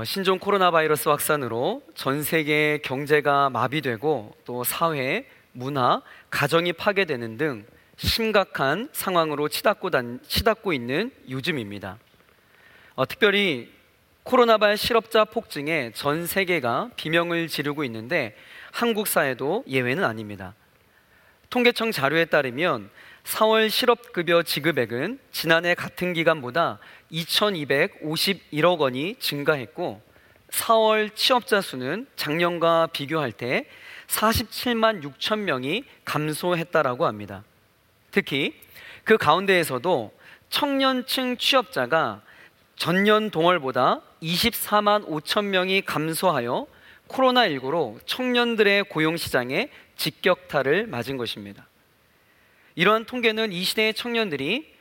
어, 신종 코로나 바이러스 확산으로 전 세계 경제가 마비되고 또 사회, 문화, 가정이 파괴되는 등 심각한 상황으로 치닫고, 단, 치닫고 있는 요즘입니다. 어, 특별히 코로나발 실업자 폭증에 전 세계가 비명을 지르고 있는데 한국 사회도 예외는 아닙니다. 통계청 자료에 따르면 4월 실업급여 지급액은 지난해 같은 기간보다 2,251억 원이 증가했고 4월 취업자 수는 작년과 비교할 때 47만 6천 명이 감소했다라고 합니다. 특히 그 가운데에서도 청년층 취업자가 전년 동월보다 24만 5천 명이 감소하여 코로나19로 청년들의 고용 시장에 직격탄을 맞은 것입니다. 이러한 통계는 이 시대의 청년들이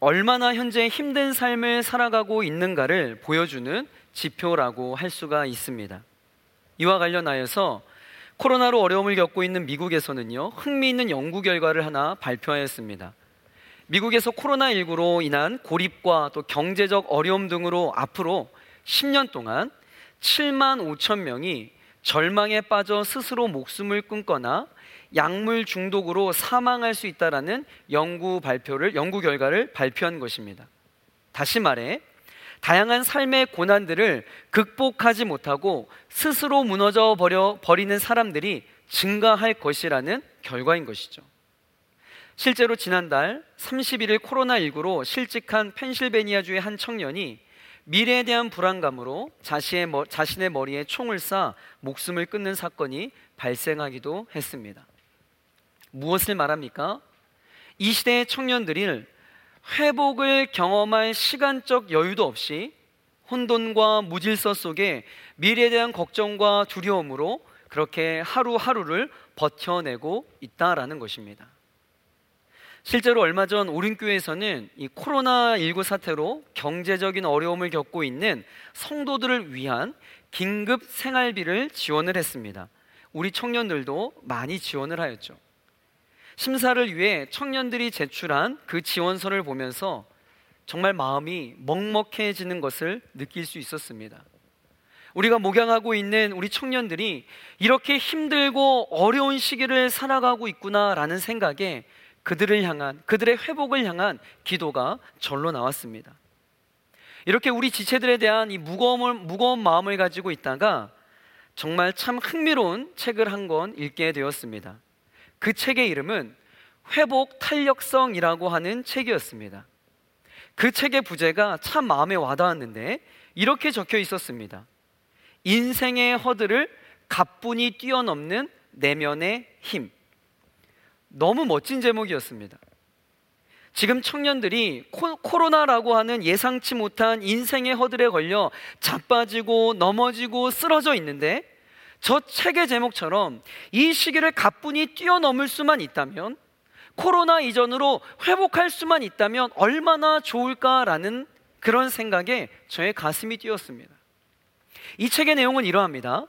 얼마나 현재 힘든 삶을 살아가고 있는가를 보여주는 지표라고 할 수가 있습니다. 이와 관련하여서 코로나로 어려움을 겪고 있는 미국에서는요, 흥미있는 연구 결과를 하나 발표하였습니다. 미국에서 코로나19로 인한 고립과 또 경제적 어려움 등으로 앞으로 10년 동안 7만 5천 명이 절망에 빠져 스스로 목숨을 끊거나 약물 중독으로 사망할 수 있다라는 연구 발표를 연구 결과를 발표한 것입니다. 다시 말해 다양한 삶의 고난들을 극복하지 못하고 스스로 무너져 버려 버리는 사람들이 증가할 것이라는 결과인 것이죠. 실제로 지난달 31일 코로나19로 실직한 펜실베니아주의 한 청년이 미래에 대한 불안감으로 자신의, 머리에 총을 쏴 목숨을 끊는 사건이 발생하기도 했습니다. 무엇을 말합니까? 이 시대의 청년들이 회복을 경험할 시간적 여유도 없이 혼돈과 무질서 속에 미래에 대한 걱정과 두려움으로 그렇게 하루하루를 버텨내고 있다라는 것입니다. 실제로 얼마 전 오륜교회에서는 이 코로나19 사태로 경제적인 어려움을 겪고 있는 성도들을 위한 긴급 생활비를 지원을 했습니다. 우리 청년들도 많이 지원을 하였죠. 심사를 위해 청년들이 제출한 그 지원서를 보면서 정말 마음이 먹먹해지는 것을 느낄 수 있었습니다. 우리가 목양하고 있는 우리 청년들이 이렇게 힘들고 어려운 시기를 살아가고 있구나라는 생각에 그들을 향한 그들의 회복을 향한 기도가 절로 나왔습니다. 이렇게 우리 지체들에 대한 이 무거움을, 무거운 마음을 가지고 있다가 정말 참 흥미로운 책을 한 권 읽게 되었습니다. 그 책의 이름은 회복 탄력성이라고 하는 책이었습니다. 그 책의 부제가 참 마음에 와닿았는데 이렇게 적혀 있었습니다. 인생의 허들을 가뿐히 뛰어넘는 내면의 힘. 너무 멋진 제목이었습니다. 지금 청년들이 코, 로나라고 하는 예상치 못한 인생의 허들에 걸려 자빠지고 넘어지고 쓰러져 있는데 저 책의 제목처럼 이 시기를 가뿐히 뛰어넘을 수만 있다면 코로나 이전으로 회복할 수만 있다면 얼마나 좋을까라는 그런 생각에 저의 가슴이 뛰었습니다. 이 책의 내용은 이러합니다.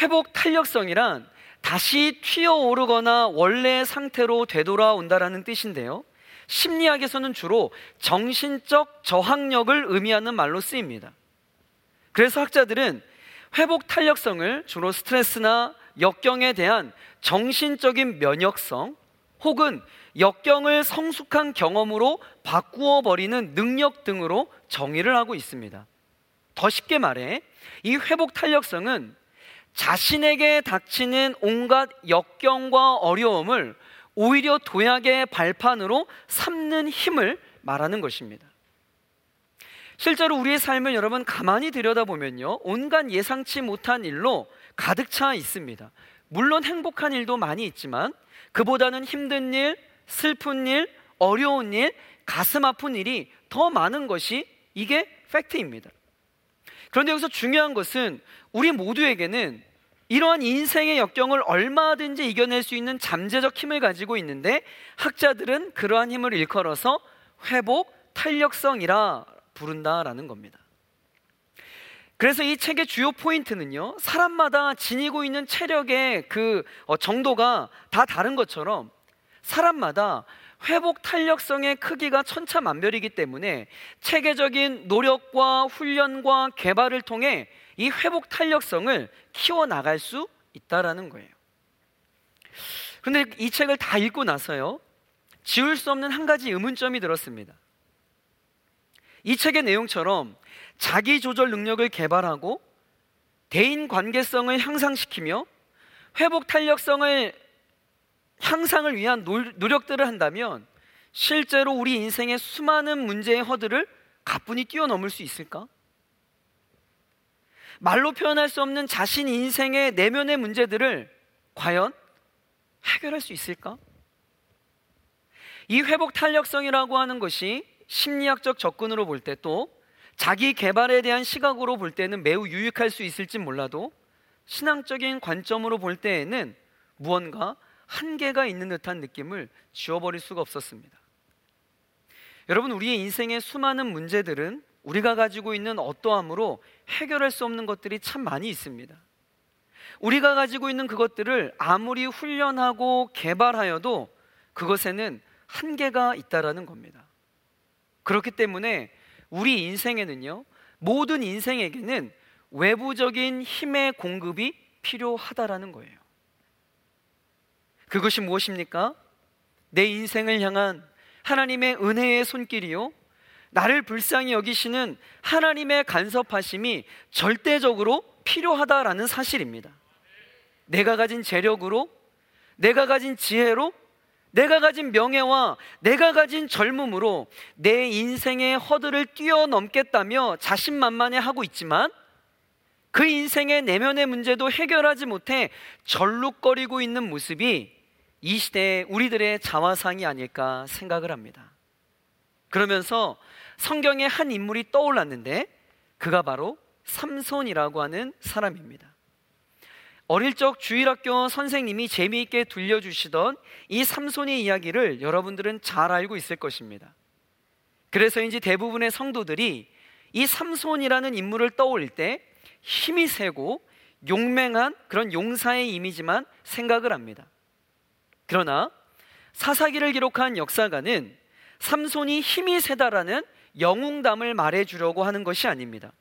회복 탄력성이란 다시 튀어오르거나 원래 상태로 되돌아온다라는 뜻인데요. 심리학에서는 주로 정신적 저항력을 의미하는 말로 쓰입니다. 그래서 학자들은 회복 탄력성을 주로 스트레스나 역경에 대한 정신적인 면역성 혹은 역경을 성숙한 경험으로 바꾸어 버리는 능력 등으로 정의를 하고 있습니다. 더 쉽게 말해 이 회복 탄력성은 자신에게 닥치는 온갖 역경과 어려움을 오히려 도약의 발판으로 삼는 힘을 말하는 것입니다. 실제로 우리의 삶을 여러분 가만히 들여다보면요. 온갖 예상치 못한 일로 가득 차 있습니다. 물론 행복한 일도 많이 있지만 그보다는 힘든 일, 슬픈 일, 어려운 일, 가슴 아픈 일이 더 많은 것이 이게 팩트입니다. 그런데 여기서 중요한 것은 우리 모두에게는 이러한 인생의 역경을 얼마든지 이겨낼 수 있는 잠재적 힘을 가지고 있는데 학자들은 그러한 힘을 일컬어서 회복 탄력성이라 부른다라는 겁니다. 그래서 이 책의 주요 포인트는요, 사람마다 지니고 있는 체력의 그 어, 정도가 다 다른 것처럼 사람마다 회복 탄력성의 크기가 천차만별이기 때문에 체계적인 노력과 훈련과 개발을 통해 이 회복 탄력성을 키워 나갈 수 있다라는 거예요. 그런데 이 책을 다 읽고 나서요. 지울 수 없는 한 가지 의문점이 들었습니다. 이 책의 내용처럼 자기 조절 능력을 개발하고 대인 관계성을 향상시키며 회복 탄력성을 향상을 위한 노력들을 한다면 실제로 우리 인생의 수많은 문제의 허들을 가뿐히 뛰어넘을 수 있을까? 말로 표현할 수 없는 자신 인생의 내면의 문제들을 과연 해결할 수 있을까? 이 회복 탄력성이라고 하는 것이 심리학적 접근으로 볼 때 또 자기 개발에 대한 시각으로 볼 때는 매우 유익할 수 있을지 몰라도 신앙적인 관점으로 볼 때에는 무언가 한계가 있는 듯한 느낌을 지워버릴 수가 없었습니다. 여러분, 우리의 인생의 수많은 문제들은 우리가 가지고 있는 어떠함으로 해결할 수 없는 것들이 참 많이 있습니다. 우리가 가지고 있는 그것들을 아무리 훈련하고 개발하여도 그것에는 한계가 있다라는 겁니다. 그렇기 때문에 우리 인생에는요, 모든 인생에게는 외부적인 힘의 공급이 필요하다라는 거예요. 그것이 무엇입니까? 내 인생을 향한 하나님의 은혜의 손길이요. 나를 불쌍히 여기시는 하나님의 간섭하심이 절대적으로 필요하다라는 사실입니다. 내가 가진 재력으로, 내가 가진 지혜로, 내가 가진 명예와 내가 가진 젊음으로 내 인생의 허들을 뛰어넘겠다며 자신만만해 하고 있지만 그 인생의 내면의 문제도 해결하지 못해 절룩거리고 있는 모습이 이 시대의 우리들의 자화상이 아닐까 생각을 합니다. 그러면서 성경에 한 인물이 떠올랐는데 그가 바로 삼손이라고 하는 사람입니다. 어릴 적 주일학교 선생님이 재미있게 들려주시던 이 삼손의 이야기를 여러분들은 잘 알고 있을 것입니다. 그래서인지 대부분의 성도들이 이 삼손이라는 인물을 떠올릴 때 힘이 세고 용맹한 그런 용사의 이미지만 생각을 합니다. 그러나 사사기를 기록한 역사가는 삼손이 힘이 세다라는 영웅담을 말해주려고 하는 것이 아닙니다.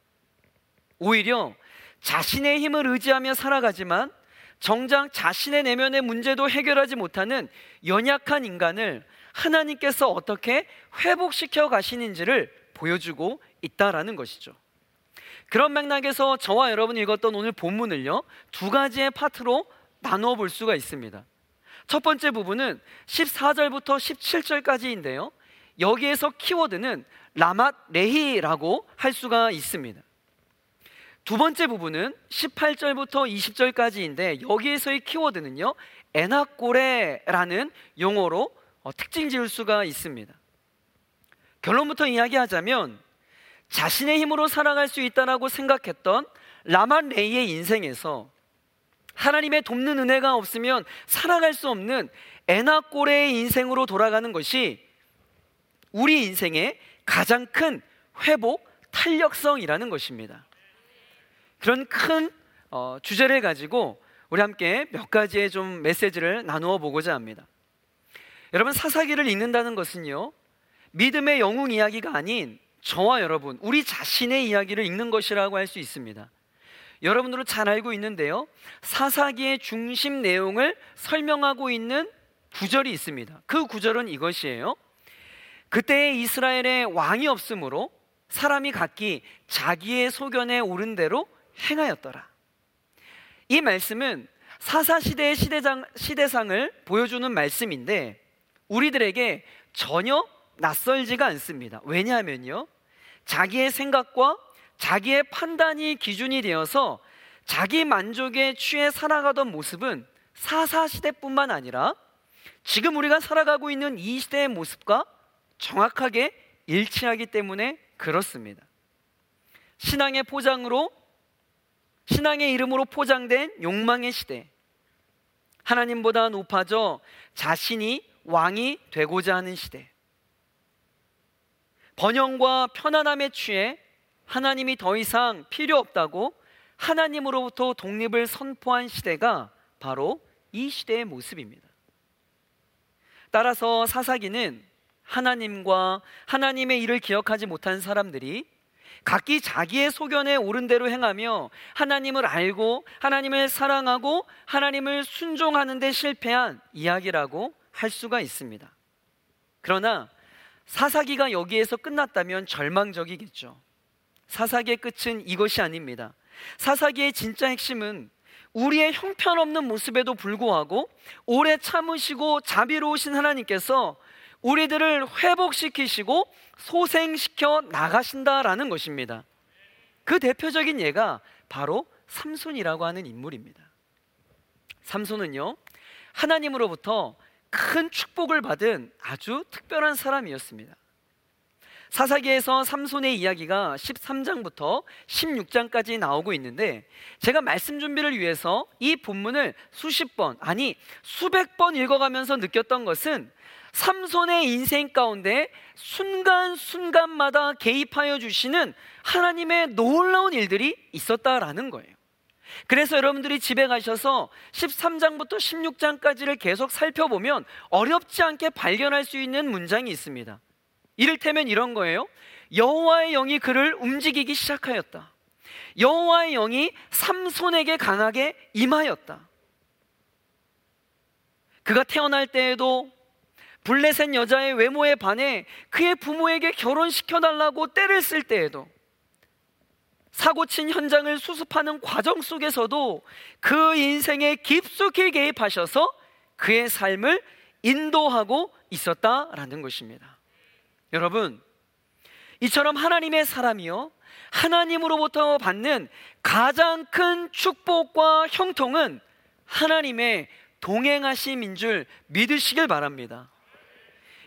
오히려 자신의 힘을 의지하며 살아가지만 정작 자신의 내면의 문제도 해결하지 못하는 연약한 인간을 하나님께서 어떻게 회복시켜 가시는지를 보여주고 있다라는 것이죠. 그런 맥락에서 저와 여러분이 읽었던 오늘 본문을요, 두 가지의 파트로 나누어 볼 수가 있습니다. 첫 번째 부분은 14절부터 17절까지인데요. 여기에서 키워드는 라맛 레히라고 할 수가 있습니다. 두 번째 부분은 18절부터 20절까지인데 여기에서의 키워드는요. 에나꼬레라는 용어로 어, 특징 지을 수가 있습니다. 결론부터 이야기하자면 자신의 힘으로 살아갈 수 있다라고 생각했던 라만 레이의 인생에서 하나님의 돕는 은혜가 없으면 살아갈 수 없는 에나꼬레의 인생으로 돌아가는 것이 우리 인생의 가장 큰 회복 탄력성이라는 것입니다. 그런 큰 어, 주제를 가지고 우리 함께 몇 가지의 좀 메시지를 나누어 보고자 합니다. 여러분 사사기를 읽는다는 것은요 믿음의 영웅 이야기가 아닌 저와 여러분 우리 자신의 이야기를 읽는 것이라고 할 수 있습니다. 여러분들은 잘 알고 있는데요. 사사기의 중심 내용을 설명하고 있는 구절이 있습니다. 그 구절은 이것이에요. 그때 이스라엘에 왕이 없으므로 사람이 각기 자기의 소견에 오른 대로 행하였더라. 이 말씀은 사사 시대의 시대장, 시대상을 보여주는 말씀인데 우리들에게 전혀 낯설지가 않습니다. 왜냐하면요. 자기의 생각과 자기의 판단이 기준이 되어서 자기 만족에 취해 살아가던 모습은 사사 시대뿐만 아니라 지금 우리가 살아가고 있는 이 시대의 모습과 정확하게 일치하기 때문에 그렇습니다. 신앙의 포장으로 신앙의 이름으로 포장된 욕망의 시대. 하나님보다 높아져 자신이 왕이 되고자 하는 시대. 번영과 편안함에 취해 하나님이 더 이상 필요 없다고 하나님으로부터 독립을 선포한 시대가 바로 이 시대의 모습입니다. 따라서 사사기는 하나님과 하나님의 일을 기억하지 못한 사람들이 각기 자기의 소견에 옳은 대로 행하며 하나님을 알고 하나님을 사랑하고 하나님을 순종하는 데 실패한 이야기라고 할 수가 있습니다. 그러나 사사기가 여기에서 끝났다면 절망적이겠죠. 사사기의 끝은 이것이 아닙니다. 사사기의 진짜 핵심은 우리의 형편없는 모습에도 불구하고 오래 참으시고 자비로우신 하나님께서 우리들을 회복시키시고 소생시켜 나가신다라는 것입니다. 그 대표적인 예가 바로 삼손이라고 하는 인물입니다. 삼손은요, 하나님으로부터 큰 축복을 받은 아주 특별한 사람이었습니다. 사사기에서 삼손의 이야기가 13장부터 16장까지 나오고 있는데 제가 말씀 준비를 위해서 이 본문을 수십 번, 아니 수백 번 읽어가면서 느꼈던 것은 삼손의 인생 가운데 순간순간마다 개입하여 주시는 하나님의 놀라운 일들이 있었다라는 거예요. 그래서 여러분들이 집에 가셔서 13장부터 16장까지를 계속 살펴보면 어렵지 않게 발견할 수 있는 문장이 있습니다. 이를테면 이런 거예요. 여호와의 영이 그를 움직이기 시작하였다. 여호와의 영이 삼손에게 강하게 임하였다. 그가 태어날 때에도 블레셋 여자의 외모에 반해 그의 부모에게 결혼시켜 달라고 때를 쓸 때에도 사고 친 현장을 수습하는 과정 속에서도 그 인생에 깊숙이 개입하셔서 그의 삶을 인도하고 있었다라는 것입니다. 여러분, 이처럼 하나님의 사람이요. 하나님으로부터 받는 가장 큰 축복과 형통은 하나님의 동행하심인 줄 믿으시길 바랍니다.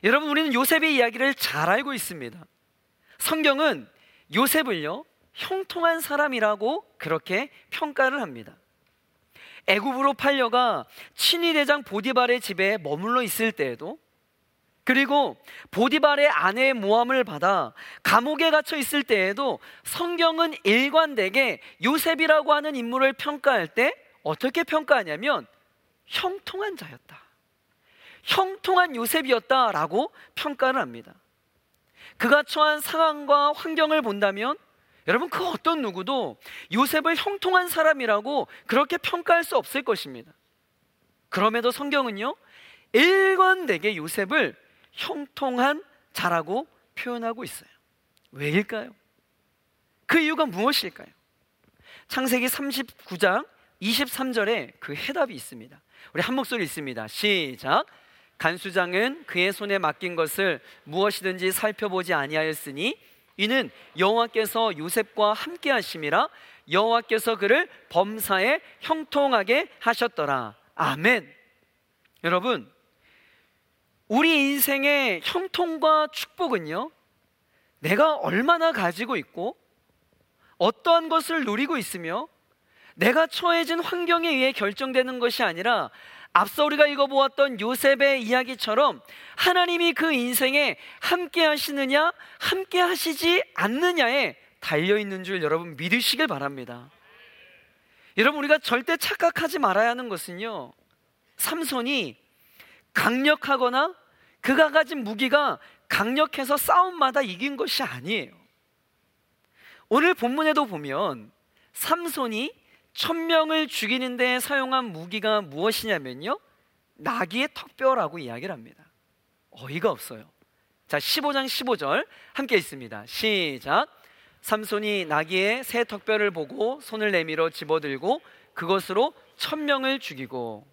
여러분, 우리는 요셉의 이야기를 잘 알고 있습니다. 성경은 요셉을요, 형통한 사람이라고 그렇게 평가를 합니다. 애굽으로 팔려가 친위 대장 보디발의 집에 머물러 있을 때에도 그리고 보디발의 아내의 모함을 받아 감옥에 갇혀 있을 때에도 성경은 일관되게 요셉이라고 하는 인물을 평가할 때 어떻게 평가하냐면 형통한 자였다. 형통한 요셉이었다라고 평가를 합니다. 그가 처한 상황과 환경을 본다면 여러분 그 어떤 누구도 요셉을 형통한 사람이라고 그렇게 평가할 수 없을 것입니다. 그럼에도 성경은요 일관되게 요셉을 형통한 자라고 표현하고 있어요. 왜일까요? 그 이유가 무엇일까요? 창세기 39장 23절에 그 해답이 있습니다. 우리 한 목소리 있습니다. 시작. 간수장은 그의 손에 맡긴 것을 무엇이든지 살펴보지 아니하였으니 이는 여호와께서 요셉과 함께 하심이라 여호와께서 그를 범사에 형통하게 하셨더라. 아멘. 여러분, 우리 인생의 형통과 축복은요, 내가 얼마나 가지고 있고, 어떠한 것을 누리고 있으며, 내가 처해진 환경에 의해 결정되는 것이 아니라, 앞서 우리가 읽어보았던 요셉의 이야기처럼 하나님이 그 인생에 함께 하시느냐, 함께 하시지 않느냐에 달려있는 줄 여러분 믿으시길 바랍니다. 여러분, 우리가 절대 착각하지 말아야 하는 것은요, 삼손이 강력하거나 그가 가진 무기가 강력해서 싸움마다 이긴 것이 아니에요. 오늘 본문에도 보면 삼손이 천명을 죽이는 데 사용한 무기가 무엇이냐면요. 나귀의 턱뼈라고 이야기를 합니다. 어이가 없어요. 자, 15장 15절 함께 있습니다. 시작. 삼손이 나귀의 새 턱뼈를 보고 손을 내밀어 집어들고 그것으로 천명을 죽이고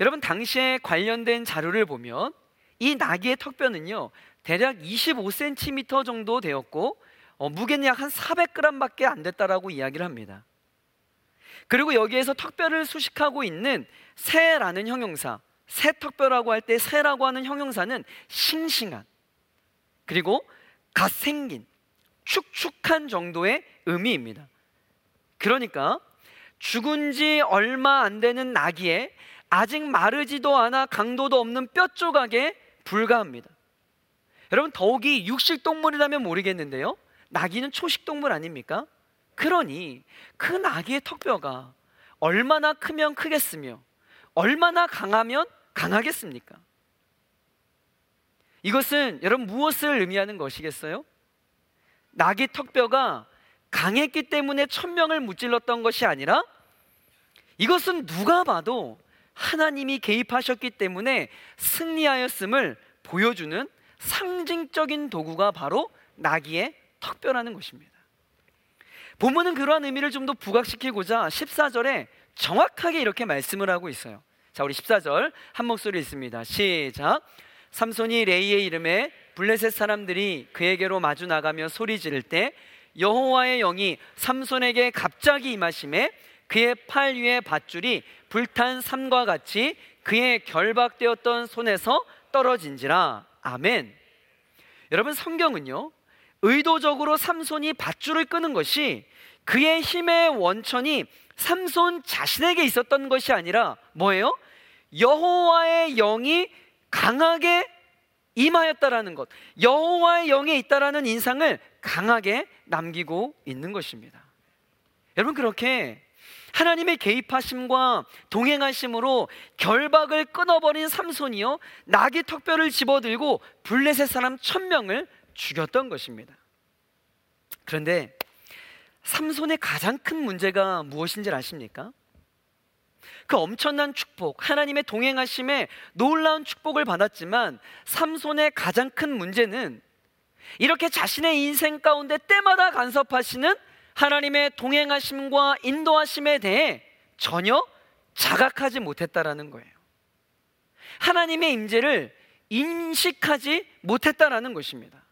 여러분 당시에 관련된 자료를 보면 이 나귀의 턱뼈는요 대략 25cm 정도 되었고 어, 무게는 약 한 400g밖에 안 됐다라고 이야기를 합니다. 그리고 여기에서 턱뼈를 수식하고 있는 새라는 형용사, 새 턱뼈라고 할 때 새라고 하는 형용사는 싱싱한 그리고 갓 생긴 축축한 정도의 의미입니다. 그러니까 죽은 지 얼마 안 되는 나귀에 아직 마르지도 않아 강도도 없는 뼈 조각에 불과합니다. 여러분 더욱이 육식 동물이라면 모르겠는데요. 나귀는 초식 동물 아닙니까? 그러니 그 나귀의 턱뼈가 얼마나 크면 크겠으며 얼마나 강하면 강하겠습니까? 이것은 여러분 무엇을 의미하는 것이겠어요? 낙이 턱뼈가 강했기 때문에 천명을 무찔렀던 것이 아니라 이것은 누가 봐도 하나님이 개입하셨기 때문에 승리하였음을 보여주는 상징적인 도구가 바로 나귀의 턱뼈라는 것입니다. 본문은 그러한 의미를 좀 더 부각시키고자 14절에 정확하게 이렇게 말씀을 하고 있어요. 자, 우리 14절 한 목소리 있습니다. 시작. 삼손이 레이의 이름에 블레셋 사람들이 그에게로 마주 나가며 소리 지를 때 여호와의 영이 삼손에게 갑자기 임하심에 그의 팔 위에 밧줄이 불탄 삼과 같이 그의 결박되었던 손에서 떨어진지라. 아멘. 여러분 성경은요. 의도적으로 삼손이 밧줄을 끄는 것이 그의 힘의 원천이 삼손 자신에게 있었던 것이 아니라 뭐예요? 여호와의 영이 강하게 임하였다라는 것, 여호와의 영에 있다라는 인상을 강하게 남기고 있는 것입니다. 여러분 그렇게 하나님의 개입하심과 동행하심으로 결박을 끊어버린 삼손이요 나귀 턱뼈를 집어들고 블레셋 사람 천 명을 죽였던 것입니다. 그런데 삼손의 가장 큰 문제가 무엇인지 아십니까? 그 엄청난 축복, 하나님의 동행하심에 놀라운 축복을 받았지만 삼손의 가장 큰 문제는 이렇게 자신의 인생 가운데 때마다 간섭하시는 하나님의 동행하심과 인도하심에 대해 전혀 자각하지 못했다라는 거예요. 하나님의 임재를 인식하지 못했다라는 것입니다.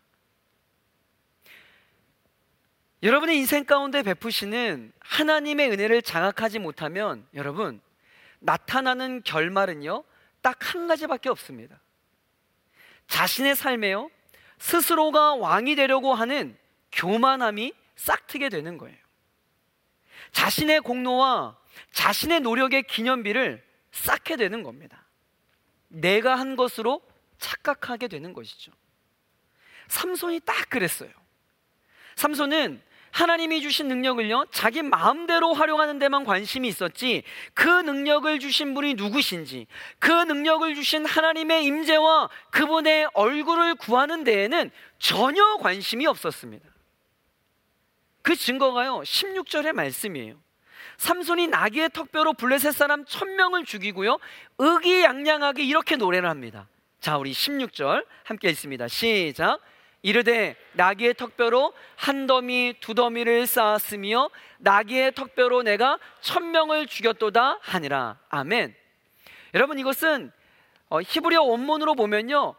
여러분의 인생 가운데 베푸시는 하나님의 은혜를 장악하지 못하면 여러분 나타나는 결말은요 딱 한 가지밖에 없습니다. 자신의 삶에요 스스로가 왕이 되려고 하는 교만함이 싹트게 되는 거예요. 자신의 공로와 자신의 노력의 기념비를 쌓게 되는 겁니다. 내가 한 것으로 착각하게 되는 것이죠. 삼손이 딱 그랬어요. 삼손은 하나님이 주신 능력을요, 자기 마음대로 활용하는 데만 관심이 있었지, 그 능력을 주신 분이 누구신지, 그 능력을 주신 하나님의 임재와 그분의 얼굴을 구하는 데에는 전혀 관심이 없었습니다. 그 증거가요, 16절의 말씀이에요. 삼손이 나귀의 턱뼈로 블레셋 사람 천명을 죽이고요, 의기양양하게 이렇게 노래를 합니다. 자, 우리 16절 함께 있습니다. 시작. 이르되 나귀의 턱뼈로 한 더미 두 더미를 쌓았으며 나귀의 턱뼈로 내가 천 명을 죽였도다 하니라. 아멘. 여러분 이것은 어, 히브리어 원문으로 보면요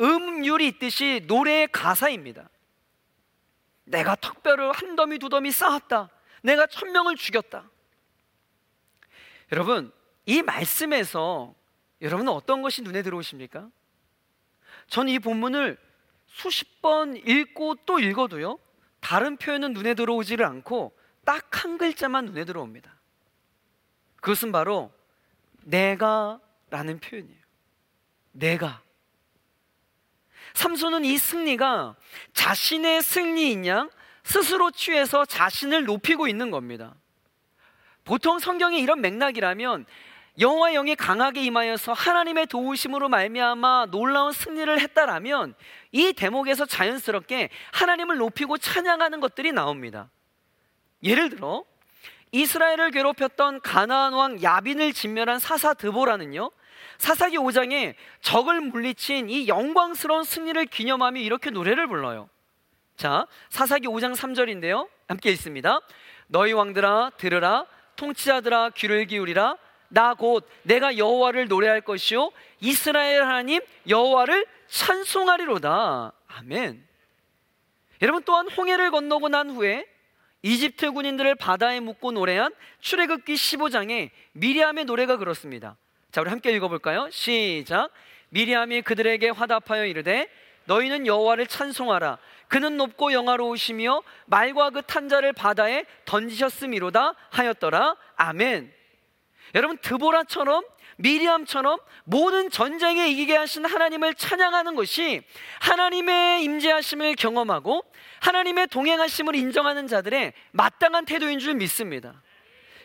음률이 있듯이 노래의 가사입니다. 내가 턱뼈를 한 더미 두 더미 쌓았다. 내가 천 명을 죽였다. 여러분 이 말씀에서 여러분은 어떤 것이 눈에 들어오십니까? 저는 이 본문을 수십 번 읽고 또 읽어도요, 다른 표현은 눈에 들어오지를 않고 딱 한 글자만 눈에 들어옵니다. 그것은 바로 내가 라는 표현이에요. 내가. 삼손은 이 승리가 자신의 승리인 양 스스로 취해서 자신을 높이고 있는 겁니다. 보통 성경에 이런 맥락이라면 여호와 영이 강하게 임하여서 하나님의 도우심으로 말미암아 놀라운 승리를 했다라면 이 대목에서 자연스럽게 하나님을 높이고 찬양하는 것들이 나옵니다. 예를 들어 이스라엘을 괴롭혔던 가나안 왕 야빈을 진멸한 사사 드보라는요. 사사기 5장에 적을 물리친 이 영광스러운 승리를 기념하며 이렇게 노래를 불러요. 자, 사사기 5장 3절인데요. 함께 있습니다. 너희 왕들아 들으라 통치자들아 귀를 기울이라 나 곧 내가 여호와를 노래할 것이요 이스라엘 하나님 여호와를 찬송하리로다. 아멘. 여러분 또한 홍해를 건너고 난 후에 이집트 군인들을 바다에 묻고 노래한 출애굽기 15장에 미리암의 노래가 그렇습니다. 자, 우리 함께 읽어 볼까요? 시작. 미리암이 그들에게 화답하여 이르되 너희는 여호와를 찬송하라. 그는 높고 영화로우시며 말과 그 탄자를 바다에 던지셨음이로다 하였더라. 아멘. 여러분 드보라처럼 미리암처럼 모든 전쟁에 이기게 하신 하나님을 찬양하는 것이 하나님의 임재하심을 경험하고 하나님의 동행하심을 인정하는 자들의 마땅한 태도인 줄 믿습니다.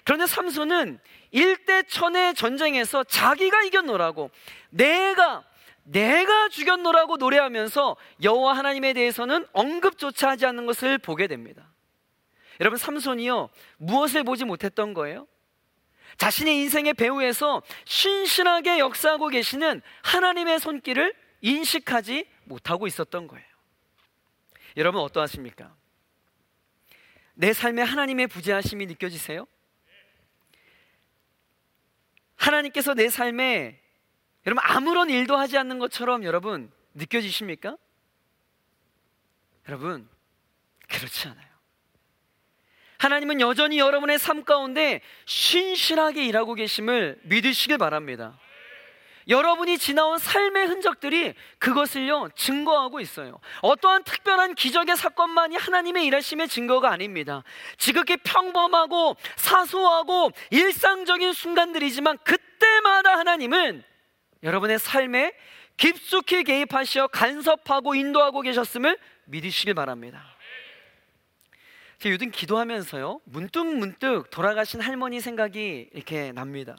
그런데 삼손은 일대 천의 전쟁에서 자기가 이겼노라고 내가 내가 죽였노라고 노래하면서 여호와 하나님에 대해서는 언급조차 하지 않는 것을 보게 됩니다. 여러분 삼손이요 무엇을 보지 못했던 거예요? 자신의 인생의 배후에서 신실하게 역사하고 계시는 하나님의 손길을 인식하지 못하고 있었던 거예요. 여러분 어떠하십니까? 내 삶에 하나님의 부재하심이 느껴지세요? 하나님께서 내 삶에 여러분 아무런 일도 하지 않는 것처럼 여러분 느껴지십니까? 여러분 그렇지 않아요. 하나님은 여전히 여러분의 삶 가운데 신실하게 일하고 계심을 믿으시길 바랍니다. 여러분이 지나온 삶의 흔적들이 그것을요 증거하고 있어요. 어떠한 특별한 기적의 사건만이 하나님의 일하심의 증거가 아닙니다. 지극히 평범하고 사소하고 일상적인 순간들이지만 그때마다 하나님은 여러분의 삶에 깊숙이 개입하시어 간섭하고 인도하고 계셨음을 믿으시길 바랍니다. 요즘 기도하면서요 문득 문득 돌아가신 할머니 생각이 이렇게 납니다.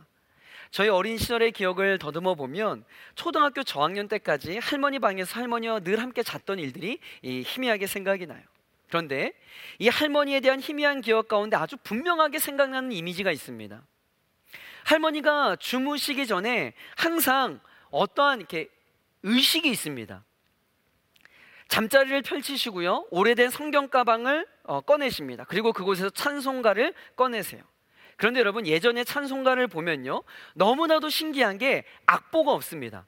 저희 어린 시절의 기억을 더듬어 보면 초등학교 저학년 때까지 할머니 방에서 할머니와 늘 함께 잤던 일들이 희미하게 생각이 나요. 그런데 이 할머니에 대한 희미한 기억 가운데 아주 분명하게 생각나는 이미지가 있습니다. 할머니가 주무시기 전에 항상 어떠한 이렇게 의식이 있습니다. 잠자리를 펼치시고요. 오래된 성경 가방을 어, 꺼내십니다. 그리고 그곳에서 찬송가를 꺼내세요. 그런데 여러분 예전에 찬송가를 보면요 너무나도 신기한 게 악보가 없습니다.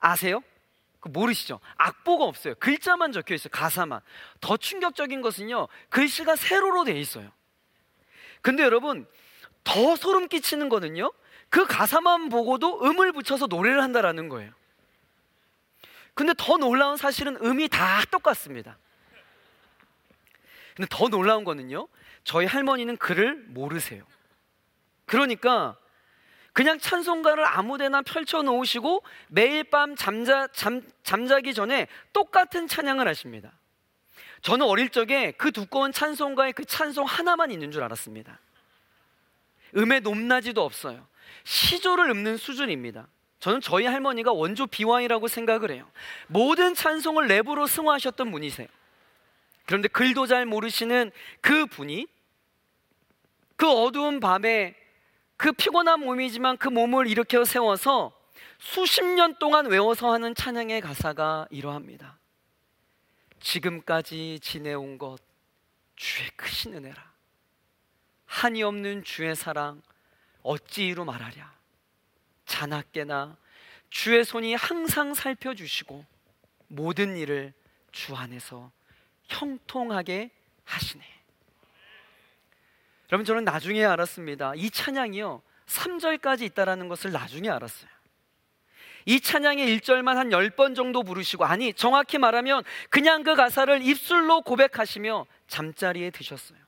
아세요? 그 모르시죠? 악보가 없어요. 글자만 적혀 있어요. 가사만. 더 충격적인 것은요 글씨가 세로로 돼 있어요. 근데 여러분 더 소름 끼치는 거는요 그 가사만 보고도 음을 붙여서 노래를 한다라는 거예요. 근데 더 놀라운 사실은 음이 다 똑같습니다. 근데 더 놀라운 거는요 저희 할머니는 글을 모르세요. 그러니까 그냥 찬송가를 아무데나 펼쳐 놓으시고 매일 밤 잠자, 잠, 잠자기 전에 똑같은 찬양을 하십니다. 저는 어릴 적에 그 두꺼운 찬송가에 그 찬송 하나만 있는 줄 알았습니다. 음의 높낮이도 없어요. 시조를 읊는 수준입니다. 저는 저희 할머니가 원조 비와이라고 생각을 해요. 모든 찬송을 랩으로 승화하셨던 분이세요. 그런데 글도 잘 모르시는 그 분이 그 어두운 밤에 그 피곤한 몸이지만 그 몸을 일으켜 세워서 수십 년 동안 외워서 하는 찬양의 가사가 이러합니다. 지금까지 지내온 것 주의 크신 은혜라. 한이 없는 주의 사랑 어찌 이루 말하랴. 자나 깨나 주의 손이 항상 살펴주시고 모든 일을 주 안에서 형통하게 하시네. 여러분 저는 나중에 알았습니다. 이 찬양이요. 3절까지 있다라는 것을 나중에 알았어요. 이 찬양의 1절만 한 10번 정도 부르시고 아니 정확히 말하면 그냥 그 가사를 입술로 고백하시며 잠자리에 드셨어요.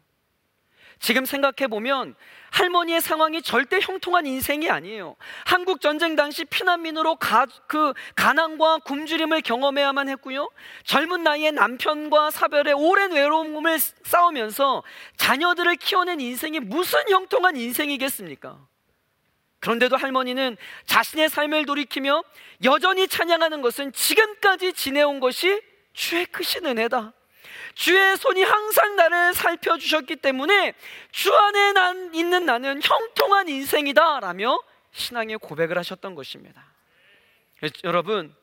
지금 생각해 보면 할머니의 상황이 절대 형통한 인생이 아니에요. 한국 전쟁 당시 피난민으로 가, 그 가난과 굶주림을 경험해야만 했고요. 젊은 나이에 남편과 사별에 오랜 외로움을 싸우면서 자녀들을 키워낸 인생이 무슨 형통한 인생이겠습니까? 그런데도 할머니는 자신의 삶을 돌이키며 여전히 찬양하는 것은 지금까지 지내온 것이 주의 크신 은혜다. 주의 손이 항상 나를 살펴주셨기 때문에 주 안에 난, 있는 나는 형통한 인생이다 라며 신앙의 고백을 하셨던 것입니다. 여러분,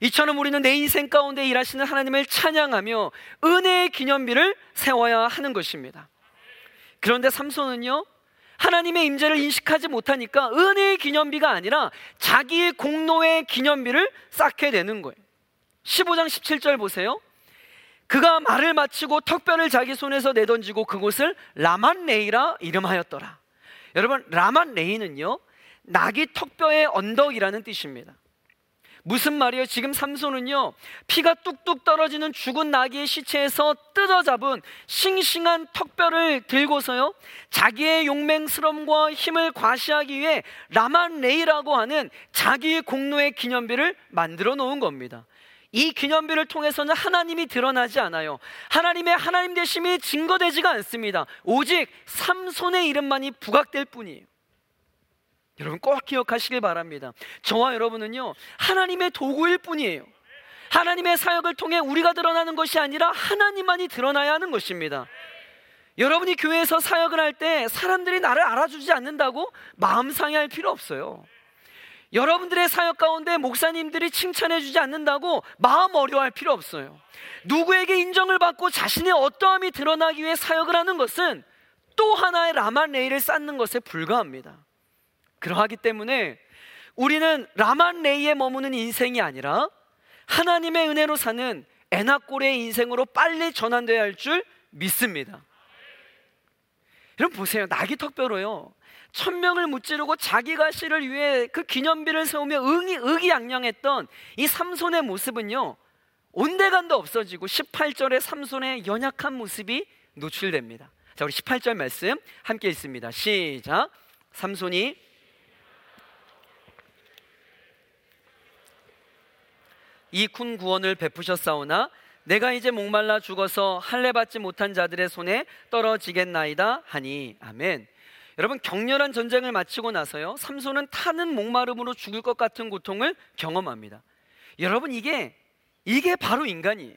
이처럼 우리는 내 인생 가운데 일하시는 하나님을 찬양하며 은혜의 기념비를 세워야 하는 것입니다. 그런데 삼손은요, 하나님의 임재를 인식하지 못하니까 은혜의 기념비가 아니라 자기의 공로의 기념비를 쌓게 되는 거예요. 15장 17절 보세요. 그가 말을 마치고 턱뼈를 자기 손에서 내던지고 그곳을 라맛레히라 이름하였더라. 여러분 라맛레히는요 나귀 턱뼈의 언덕이라는 뜻입니다. 무슨 말이에요? 지금 삼손은요 피가 뚝뚝 떨어지는 죽은 나귀의 시체에서 뜯어 잡은 싱싱한 턱뼈를 들고서요 자기의 용맹스러움과 힘을 과시하기 위해 라맛 레히라고 하는 자기의 공로의 기념비를 만들어 놓은 겁니다. 이 기념비를 통해서는 하나님이 드러나지 않아요. 하나님의 하나님 되심이 증거되지가 않습니다. 오직 삼손의 이름만이 부각될 뿐이에요. 여러분 꼭 기억하시길 바랍니다. 저와 여러분은요, 하나님의 도구일 뿐이에요. 하나님의 사역을 통해 우리가 드러나는 것이 아니라 하나님만이 드러나야 하는 것입니다. 여러분이 교회에서 사역을 할 때 사람들이 나를 알아주지 않는다고 마음 상해할 필요 없어요. 여러분들의 사역 가운데 목사님들이 칭찬해 주지 않는다고 마음 어려워할 필요 없어요. 누구에게 인정을 받고 자신의 어떠함이 드러나기 위해 사역을 하는 것은 또 하나의 라만 레이를 쌓는 것에 불과합니다. 그러하기 때문에 우리는 라만 레이에 머무는 인생이 아니라 하나님의 은혜로 사는 에나꼴의 인생으로 빨리 전환되어야 할 줄 믿습니다. 여러분 보세요. 낙이 턱뼈로요. 천명을 무찌르고 자기가 씨를 위해 그 기념비를 세우며 응이 의기양양했던 이 삼손의 모습은요. 온데간도 없어지고 18절에 삼손의 연약한 모습이 노출됩니다. 자, 우리 18절 말씀 함께 있습니다. 시작. 삼손이 이 군 구원을 베푸셨사오나 내가 이제 목말라 죽어서 할례 받지 못한 자들의 손에 떨어지겠나이다 하니 아멘. 여러분 격렬한 전쟁을 마치고 나서요 삼손은 타는 목마름으로 죽을 것 같은 고통을 경험합니다. 여러분 이게 이게 바로 인간이에요.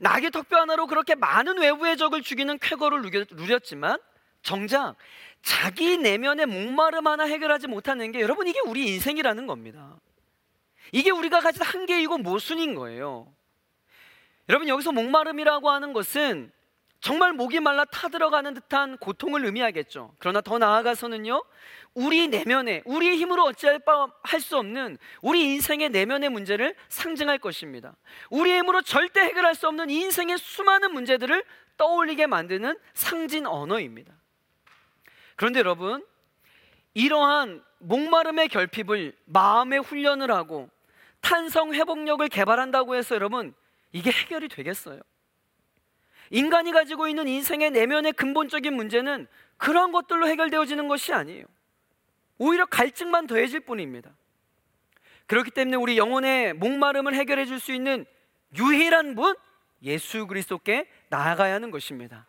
낙의 턱뼈 하나로 그렇게 많은 외부의 적을 죽이는 쾌거를 누렸지만 정작 자기 내면의 목마름 하나 해결하지 못하는 게 여러분 이게 우리 인생이라는 겁니다. 이게 우리가 가진 한계이고 모순인 거예요. 여러분 여기서 목마름이라고 하는 것은 정말 목이 말라 타들어가는 듯한 고통을 의미하겠죠. 그러나 더 나아가서는요, 우리 내면에, 우리의 힘으로 어찌할 바 할 수 없는 우리 인생의 내면의 문제를 상징할 것입니다. 우리의 힘으로 절대 해결할 수 없는 인생의 수많은 문제들을 떠올리게 만드는 상징 언어입니다. 그런데 여러분, 이러한 목마름의 결핍을 마음의 훈련을 하고 탄성 회복력을 개발한다고 해서 여러분 이게 해결이 되겠어요? 인간이 가지고 있는 인생의 내면의 근본적인 문제는 그런 것들로 해결되어지는 것이 아니에요. 오히려 갈증만 더해질 뿐입니다. 그렇기 때문에 우리 영혼의 목마름을 해결해 줄 수 있는 유일한 분 예수 그리스도께 나아가야 하는 것입니다.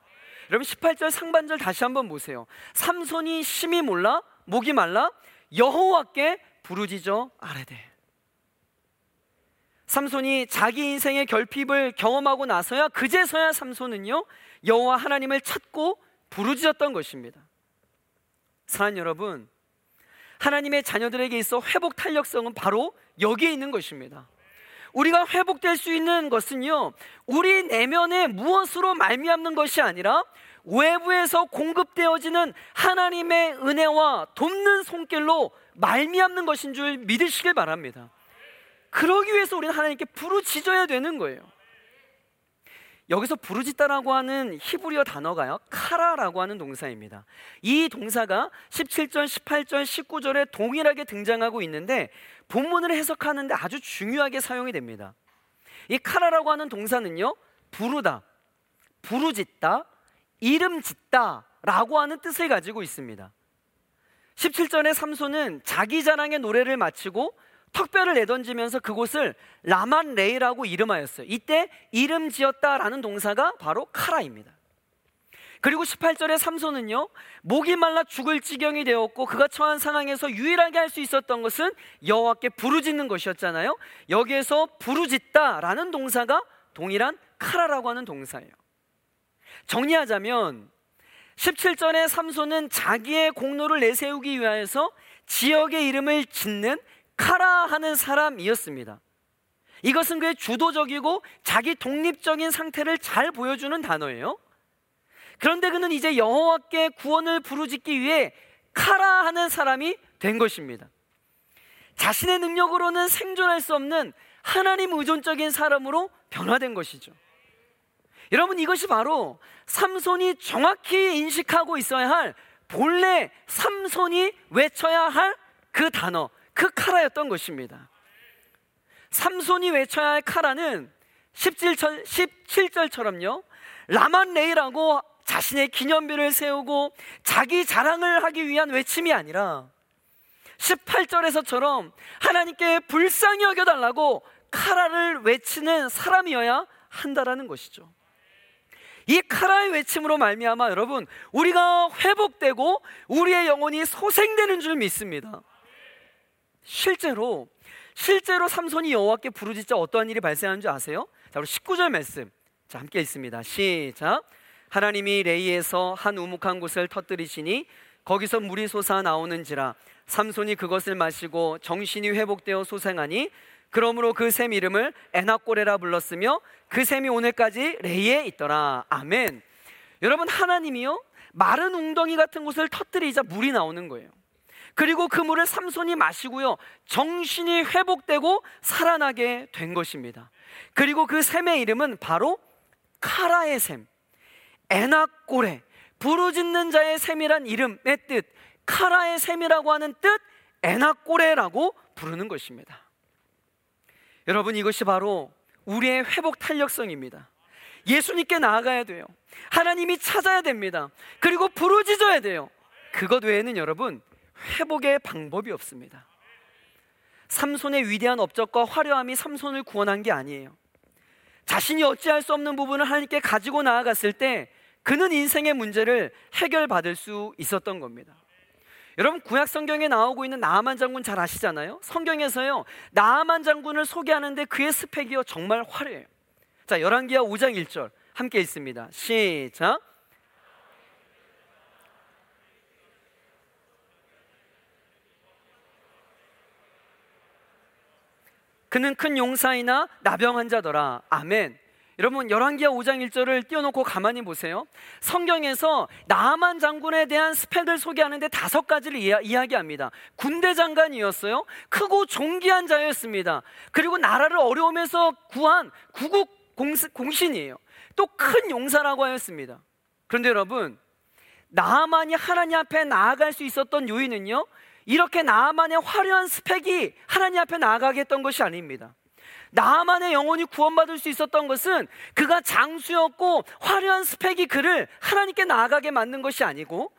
여러분 18절 상반절 다시 한번 보세요. 삼손이 심히 몰라 목이 말라 여호와께 부르짖어 아뢰되 삼손이 자기 인생의 결핍을 경험하고 나서야 그제서야 삼손은요 여호와 하나님을 찾고 부르짖었던 것입니다. 사랑 여러분, 하나님의 자녀들에게 있어 회복 탄력성은 바로 여기에 있는 것입니다. 우리가 회복될 수 있는 것은요 우리 내면에 무엇으로 말미암는 것이 아니라 외부에서 공급되어지는 하나님의 은혜와 돕는 손길로 말미암는 것인 줄 믿으시길 바랍니다. 그러기 위해서 우리는 하나님께 부르짖어야 되는 거예요. 여기서 부르짖다라고 하는 히브리어 단어가요. 카라라고 하는 동사입니다. 이 동사가 17절, 18절, 19절에 동일하게 등장하고 있는데 본문을 해석하는데 아주 중요하게 사용이 됩니다. 이 카라라고 하는 동사는요. 부르다, 부르짖다, 이름 짓다라고 하는 뜻을 가지고 있습니다. 17절의 삼손은 자기 자랑의 노래를 마치고 턱뼈를 내던지면서 그곳을 라만 레이라고 이름하였어요. 이때 이름 지었다라는 동사가 바로 카라입니다. 그리고 18절의 삼손은요, 목이 말라 죽을 지경이 되었고 그가 처한 상황에서 유일하게 할 수 있었던 것은 여호와께 부르짖는 것이었잖아요. 여기에서 부르짖다라는 동사가 동일한 카라라고 하는 동사예요. 정리하자면 17절의 삼손은 자기의 공로를 내세우기 위하여서 지역의 이름을 짓는 카라 하는 사람이었습니다. 이것은 그의 주도적이고 자기 독립적인 상태를 잘 보여주는 단어예요. 그런데 그는 이제 여호와께 구원을 부르짖기 위해 카라 하는 사람이 된 것입니다. 자신의 능력으로는 생존할 수 없는 하나님 의존적인 사람으로 변화된 것이죠. 여러분 이것이 바로 삼손이 정확히 인식하고 있어야 할 본래 삼손이 외쳐야 할 그 단어, 그 카라였던 것입니다. 삼손이 외쳐야 할 카라는 17절, 17절처럼요. 라만 레이라고 자신의 기념비를 세우고 자기 자랑을 하기 위한 외침이 아니라 18절에서처럼 하나님께 불쌍히 여겨달라고 카라를 외치는 사람이어야 한다라는 것이죠. 이 카라의 외침으로 말미암아 여러분 우리가 회복되고 우리의 영혼이 소생되는 줄 믿습니다. 실제로 실제로 삼손이 여호와께 부르짖자 어떠한 일이 발생하는 줄 아세요? 자, 우리 19절 말씀. 자, 함께 있습니다. 시작. 하나님이 레이에서 한 우묵한 곳을 터뜨리시니 거기서 물이 솟아 나오는지라 삼손이 그것을 마시고 정신이 회복되어 소생하니 그러므로 그 샘 이름을 에나꼬레라 불렀으며 그 샘이 오늘까지 레이에 있더라. 아멘. 여러분 하나님이요 마른 웅덩이 같은 곳을 터뜨리자 물이 나오는 거예요. 그리고 그 물을 삼손이 마시고요 정신이 회복되고 살아나게 된 것입니다. 그리고 그 샘의 이름은 바로 카라의 샘, 에나꼬레, 부르짖는 자의 샘이란 이름의 뜻, 카라의 샘이라고 하는 뜻, 에나꼬레라고 부르는 것입니다. 여러분 이것이 바로 우리의 회복 탄력성입니다. 예수님께 나아가야 돼요. 하나님이 찾아야 됩니다. 그리고 부르짖어야 돼요. 그것 외에는 여러분 회복의 방법이 없습니다. 삼손의 위대한 업적과 화려함이 삼손을 구원한 게 아니에요. 자신이 어찌할 수 없는 부분을 하나님께 가지고 나아갔을 때 그는 인생의 문제를 해결받을 수 있었던 겁니다. 여러분 구약 성경에 나오고 있는 나아만 장군 잘 아시잖아요. 성경에서요 나아만 장군을 소개하는데 그의 스펙이요 정말 화려해요. 자 열왕기하 5장 1절 함께 있습니다. 시작. 그는 큰 용사이나 나병 환자더라. 아멘. 여러분 열왕기하 5장 1절을 띄워놓고 가만히 보세요. 성경에서 나만 장군에 대한 스펙을 소개하는데 다섯 가지를 이야, 기합니다 군대 장관이었어요. 크고 존귀한 자였습니다. 그리고 나라를 어려움에서 구한 구국 공신이에요. 또 큰 용사라고 하였습니다. 그런데 여러분 나만이 하나님 앞에 나아갈 수 있었던 요인은요. 이렇게 나만의 화려한 스펙이 하나님 앞에 나아가게 했던 것이 아닙니다. 나만의 영혼이 구원받을 수 있었던 것은 그가 장수였고 화려한 스펙이 그를 하나님께 나아가게 만든 것이 아니고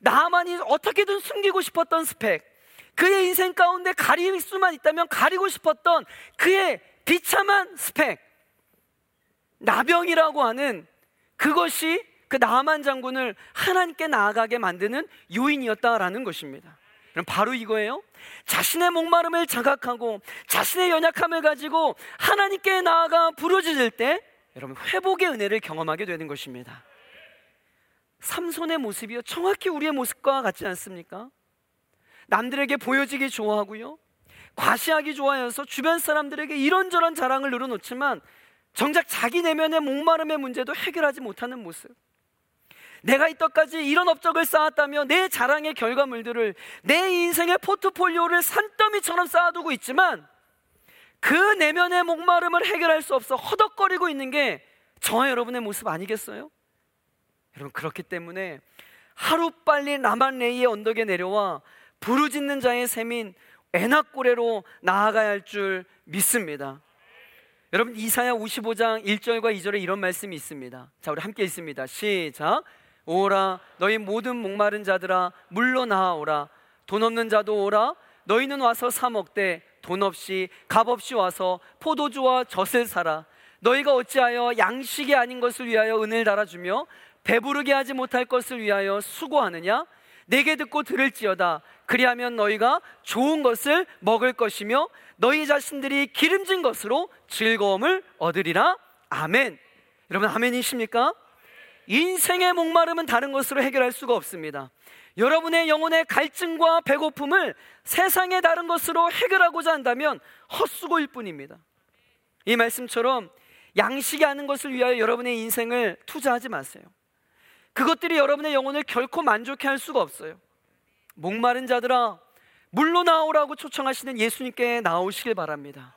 나만이 어떻게든 숨기고 싶었던 스펙, 그의 인생 가운데 가릴 수만 있다면 가리고 싶었던 그의 비참한 스펙, 나병이라고 하는 그것이 그 나만 장군을 하나님께 나아가게 만드는 요인이었다라는 것입니다. 바로 이거예요. 자신의 목마름을 자각하고 자신의 연약함을 가지고 하나님께 나아가 부르짖을 때 여러분 회복의 은혜를 경험하게 되는 것입니다. 삼손의 모습이요 정확히 우리의 모습과 같지 않습니까? 남들에게 보여지기 좋아하고요. 과시하기 좋아해서 주변 사람들에게 이런저런 자랑을 늘어놓지만 정작 자기 내면의 목마름의 문제도 해결하지 못하는 모습. 내가 이때까지 이런 업적을 쌓았다며 내 자랑의 결과물들을 내 인생의 포트폴리오를 산더미처럼 쌓아두고 있지만 그 내면의 목마름을 해결할 수 없어 허덕거리고 있는 게 저와 여러분의 모습 아니겠어요? 여러분 그렇기 때문에 하루빨리 나만 레이의 언덕에 내려와 부르짖는 자의 셈인 에낙고레로 나아가야 할 줄 믿습니다. 여러분 이사야 55장 1절과 2절에 이런 말씀이 있습니다. 자, 우리 함께 있습니다. 시작. 오라 너희 모든 목마른 자들아 물로 나아오라. 돈 없는 자도 오라. 너희는 와서 사 먹되 돈 없이 값 없이 와서 포도주와 젖을 사라. 너희가 어찌하여 양식이 아닌 것을 위하여 은을 달아주며 배부르게 하지 못할 것을 위하여 수고하느냐? 내게 듣고 들을지어다. 그리하면 너희가 좋은 것을 먹을 것이며 너희 자신들이 기름진 것으로 즐거움을 얻으리라. 아멘. 여러분 아멘이십니까? 인생의 목마름은 다른 것으로 해결할 수가 없습니다. 여러분의 영혼의 갈증과 배고픔을 세상의 다른 것으로 해결하고자 한다면 헛수고일 뿐입니다. 이 말씀처럼 양식이 아는 것을 위하여 여러분의 인생을 투자하지 마세요. 그것들이 여러분의 영혼을 결코 만족해 할 수가 없어요. 목마른 자들아, 물로 나오라고 초청하시는 예수님께 나오시길 바랍니다.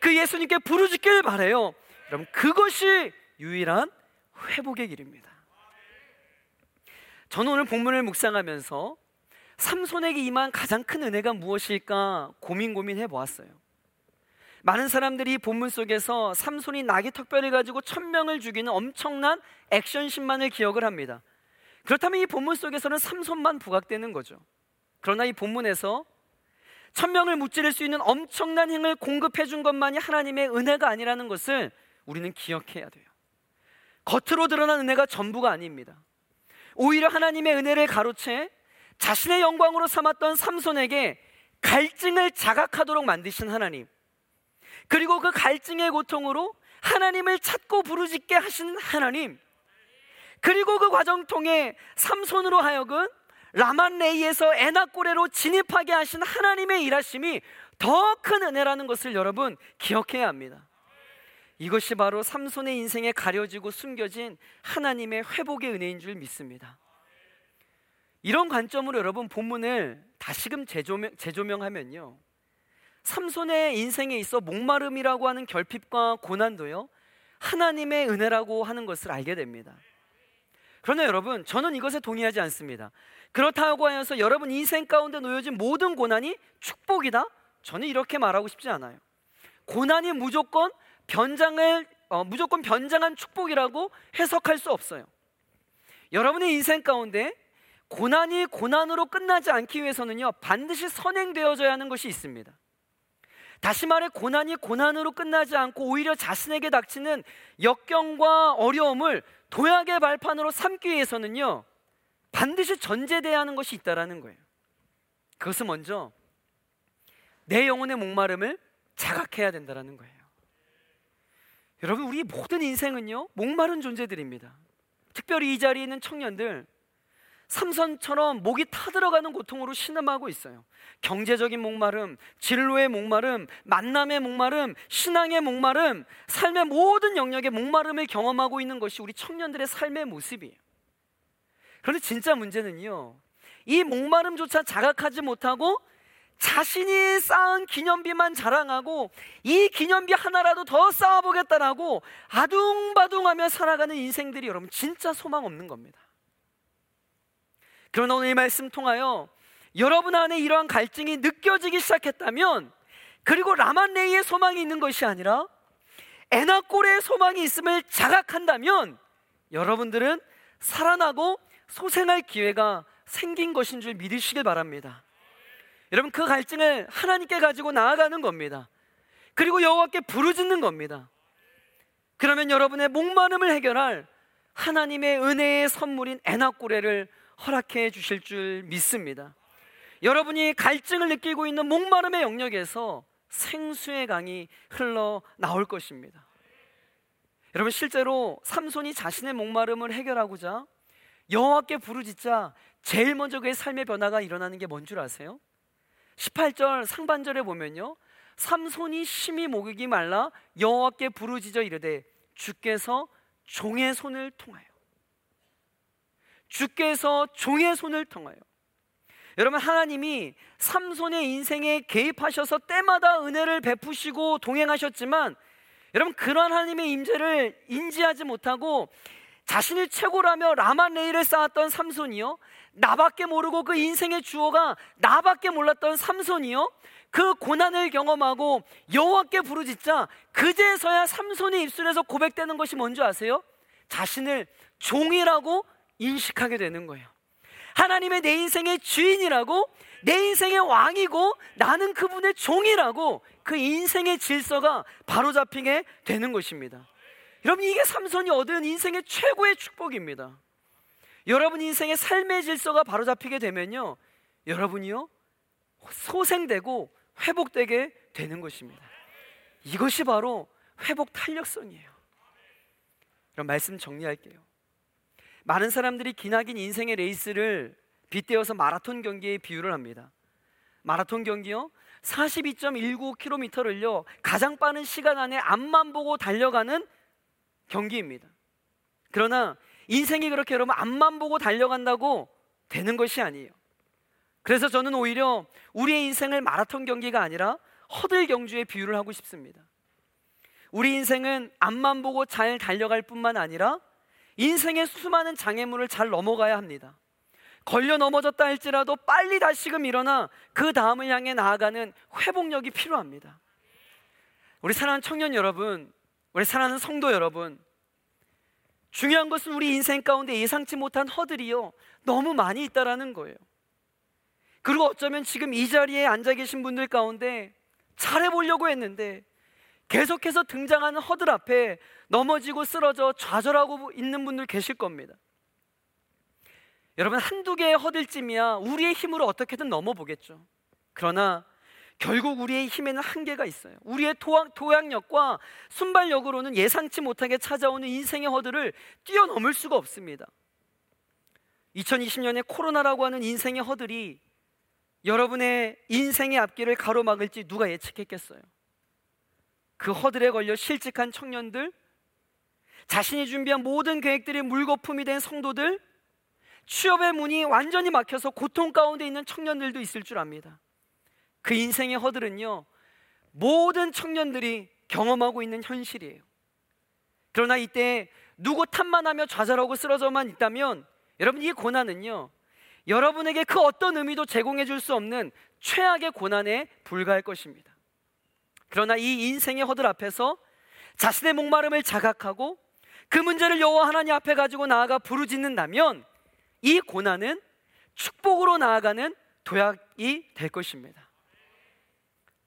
그 예수님께 부르짖길 바래요. 여러분, 그것이 유일한 회복의 길입니다. 저는 오늘 본문을 묵상하면서 삼손에게 임한 가장 큰 은혜가 무엇일까 고민 고민해 보았어요. 많은 사람들이 본문 속에서 삼손이 나귀 턱뼈를 가지고 천명을 죽이는 엄청난 액션신만을 기억을 합니다. 그렇다면 이 본문 속에서는 삼손만 부각되는 거죠. 그러나 이 본문에서 천명을 무찌를 수 있는 엄청난 힘을 공급해 준 것만이 하나님의 은혜가 아니라는 것을 우리는 기억해야 돼요. 겉으로 드러난 은혜가 전부가 아닙니다. 오히려 하나님의 은혜를 가로채 자신의 영광으로 삼았던 삼손에게 갈증을 자각하도록 만드신 하나님. 그리고 그 갈증의 고통으로 하나님을 찾고 부르짖게 하신 하나님. 그리고 그 과정 통해 삼손으로 하여금 라만레이에서 에나꼬레로 진입하게 하신 하나님의 일하심이 더 큰 은혜라는 것을 여러분 기억해야 합니다. 이것이 바로 삼손의 인생에 가려지고 숨겨진 하나님의 회복의 은혜인 줄 믿습니다. 이런 관점으로 여러분 본문을 다시금 재조명, 재조명하면요. 삼손의 인생에 있어 목마름이라고 하는 결핍과 고난도요. 하나님의 은혜라고 하는 것을 알게 됩니다. 그러나 여러분, 저는 이것에 동의하지 않습니다. 그렇다고 하여서 여러분 인생 가운데 놓여진 모든 고난이 축복이다? 저는 이렇게 말하고 싶지 않아요. 고난이 무조건 변장을 어, 무조건 변장한 축복이라고 해석할 수 없어요. 여러분의 인생 가운데 고난이 고난으로 끝나지 않기 위해서는요 반드시 선행되어져야 하는 것이 있습니다. 다시 말해 고난이 고난으로 끝나지 않고 오히려 자신에게 닥치는 역경과 어려움을 도약의 발판으로 삼기 위해서는요 반드시 전제돼야 하는 것이 있다라는 거예요. 그것은 먼저 내 영혼의 목마름을 자각해야 된다라는 거예요. 여러분 우리 모든 인생은요 목마른 존재들입니다. 특별히 이 자리에 있는 청년들 삼선처럼 목이 타들어가는 고통으로 신음하고 있어요. 경제적인 목마름, 진로의 목마름, 만남의 목마름, 신앙의 목마름, 삶의 모든 영역의 목마름을 경험하고 있는 것이 우리 청년들의 삶의 모습이에요. 그런데 진짜 문제는요. 이 목마름조차 자각하지 못하고 자신이 쌓은 기념비만 자랑하고 이 기념비 하나라도 더 쌓아보겠다라고 아둥바둥하며 살아가는 인생들이 여러분 진짜 소망 없는 겁니다. 그러나 오늘 이 말씀 통하여 여러분 안에 이러한 갈증이 느껴지기 시작했다면 그리고 라만레이의 소망이 있는 것이 아니라 에나꼴의 소망이 있음을 자각한다면 여러분들은 살아나고 소생할 기회가 생긴 것인 줄 믿으시길 바랍니다. 여러분 그 갈증을 하나님께 가지고 나아가는 겁니다. 그리고 여호와께 부르짖는 겁니다. 그러면 여러분의 목마름을 해결할 하나님의 은혜의 선물인 에나꼬레를 허락해 주실 줄 믿습니다. 여러분이 갈증을 느끼고 있는 목마름의 영역에서 생수의 강이 흘러 나올 것입니다. 여러분 실제로 삼손이 자신의 목마름을 해결하고자 여호와께 부르짖자 제일 먼저 그의 삶의 변화가 일어나는 게 뭔 줄 아세요? 18절 상반절에 보면요. 삼손이 심히 목욕이 말라 여호와께 부르짖어 이르되 주께서 종의 손을 통하여 주께서 종의 손을 통하여 여러분 하나님이 삼손의 인생에 개입하셔서 때마다 은혜를 베푸시고 동행하셨지만 여러분 그러한 하나님의 임재를 인지하지 못하고 자신이 최고라며 라만레이를 쌓았던 삼손이요 나밖에 모르고 그 인생의 주어가 나밖에 몰랐던 삼손이요 그 고난을 경험하고 여호와께 부르짖자 그제서야 삼손의 입술에서 고백되는 것이 뭔지 아세요? 자신을 종이라고 인식하게 되는 거예요. 하나님의 내 인생의 주인이라고 내 인생의 왕이고 나는 그분의 종이라고 그 인생의 질서가 바로잡히게 되는 것입니다. 여러분 이게 삼손이 얻은 인생의 최고의 축복입니다. 여러분 인생의 삶의 질서가 바로잡히게 되면요. 여러분이요. 소생되고 회복되게 되는 것입니다. 이것이 바로 회복 탄력성이에요. 그럼 말씀 정리할게요. 많은 사람들이 기나긴 인생의 레이스를 빗대어서 마라톤 경기에 비유를 합니다. 마라톤 경기요? 42.19km를요, 가장 빠른 시간 안에 앞만 보고 달려가는 경기입니다. 그러나 인생이 그렇게 여러분 앞만 보고 달려간다고 되는 것이 아니에요. 그래서 저는 오히려 우리의 인생을 마라톤 경기가 아니라 허들 경주에 비유를 하고 싶습니다. 우리 인생은 앞만 보고 잘 달려갈 뿐만 아니라 인생의 수많은 장애물을 잘 넘어가야 합니다. 걸려 넘어졌다 할지라도 빨리 다시금 일어나 그 다음을 향해 나아가는 회복력이 필요합니다. 우리 사랑하는 청년 여러분, 우리 사랑하는 성도 여러분, 중요한 것은 우리 인생 가운데 예상치 못한 허들이요 너무 많이 있다라는 거예요. 그리고 어쩌면 지금 이 자리에 앉아 계신 분들 가운데 잘해 보려고 했는데 계속해서 등장하는 허들 앞에 넘어지고 쓰러져 좌절하고 있는 분들 계실 겁니다. 여러분 한두 개의 허들쯤이야 우리의 힘으로 어떻게든 넘어 보겠죠. 그러나 결국 우리의 힘에는 한계가 있어요. 우리의 토학, 토양력과 순발력으로는 예상치 못하게 찾아오는 인생의 허들을 뛰어넘을 수가 없습니다. 2020년에 코로나라고 하는 인생의 허들이 여러분의 인생의 앞길을 가로막을지 누가 예측했겠어요? 그 허들에 걸려 실직한 청년들, 자신이 준비한 모든 계획들이 물거품이 된 성도들, 취업의 문이 완전히 막혀서 고통 가운데 있는 청년들도 있을 줄 압니다. 그 인생의 허들은요, 모든 청년들이 경험하고 있는 현실이에요. 그러나 이때 누구 탓만 하며 좌절하고 쓰러져만 있다면 여러분 이 고난은요, 여러분에게 그 어떤 의미도 제공해 줄 수 없는 최악의 고난에 불과할 것입니다. 그러나 이 인생의 허들 앞에서 자신의 목마름을 자각하고 그 문제를 여호와 하나님 앞에 가지고 나아가 부르짖는다면 이 고난은 축복으로 나아가는 도약이 될 것입니다.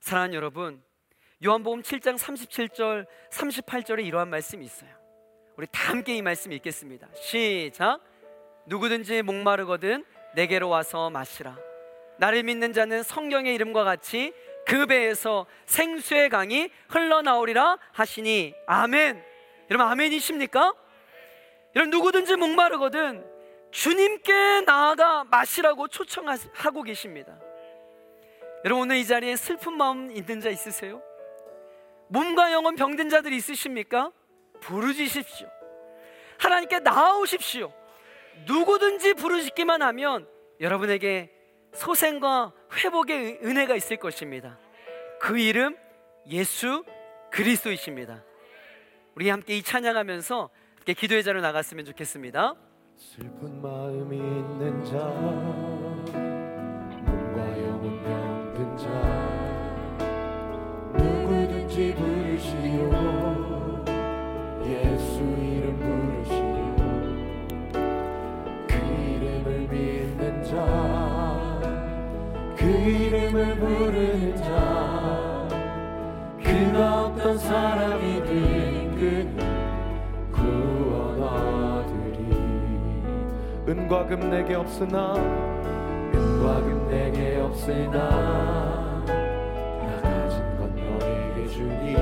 사랑하는 여러분, 요한복음 7장 37절, 38절에 이러한 말씀이 있어요. 우리 다 함께 이 말씀 읽겠습니다. 시작. 누구든지 목마르거든 내게로 와서 마시라. 나를 믿는 자는 성경의 이름과 같이 그 배에서 생수의 강이 흘러나오리라 하시니 아멘. 여러분 아멘이십니까? 여러분 누구든지 목마르거든 주님께 나아가 마시라고 초청하고 계십니다. 여러분 오늘 이 자리에 슬픈 마음 있는 자 있으세요? 몸과 영혼 병든 자들 있으십니까? 부르짖으십시오. 하나님께 나아오십시오. 누구든지 부르짖기만 하면 여러분에게 소생과 회복의 은혜가 있을 것입니다. 그 이름 예수 그리스도이십니다. 우리 함께 이 찬양하면서 함께 기도의 자로 나갔으면 좋겠습니다. 슬픈 마음이 있는 자 누구든지 부르시오. 예수 이름 부르시오. 그 이름을 믿는 자그 이름을 부르는 자 그가 어떤 사람이든 그 은과 금 내게 없으나 은과 금 내게 없으나 주니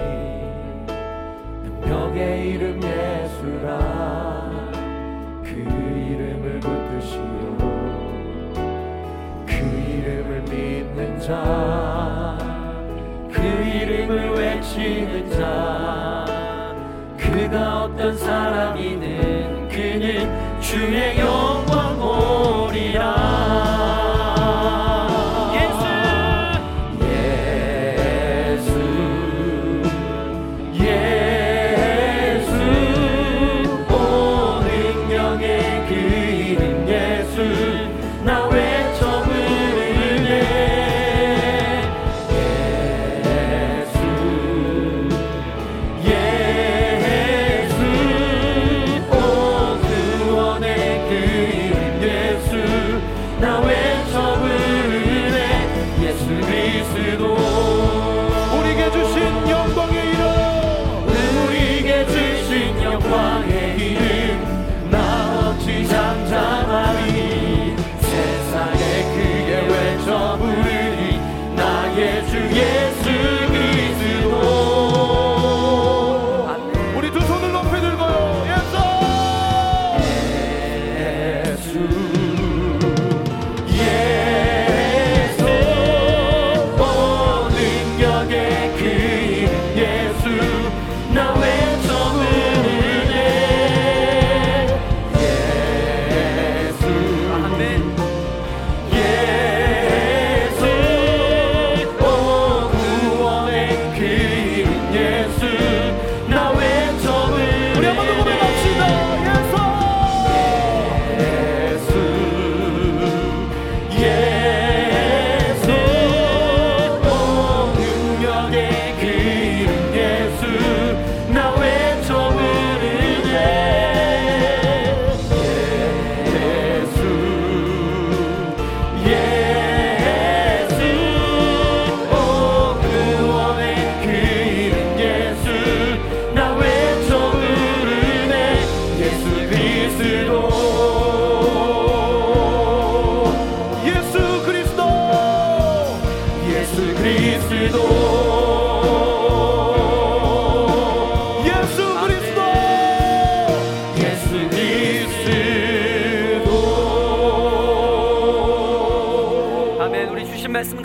능력의 이름 예수라. 그 이름을 붙드시오. 그 이름을 믿는 자 그 이름을 외치는 자 그가 어떤 사람이든 그는 주의 영광 보리라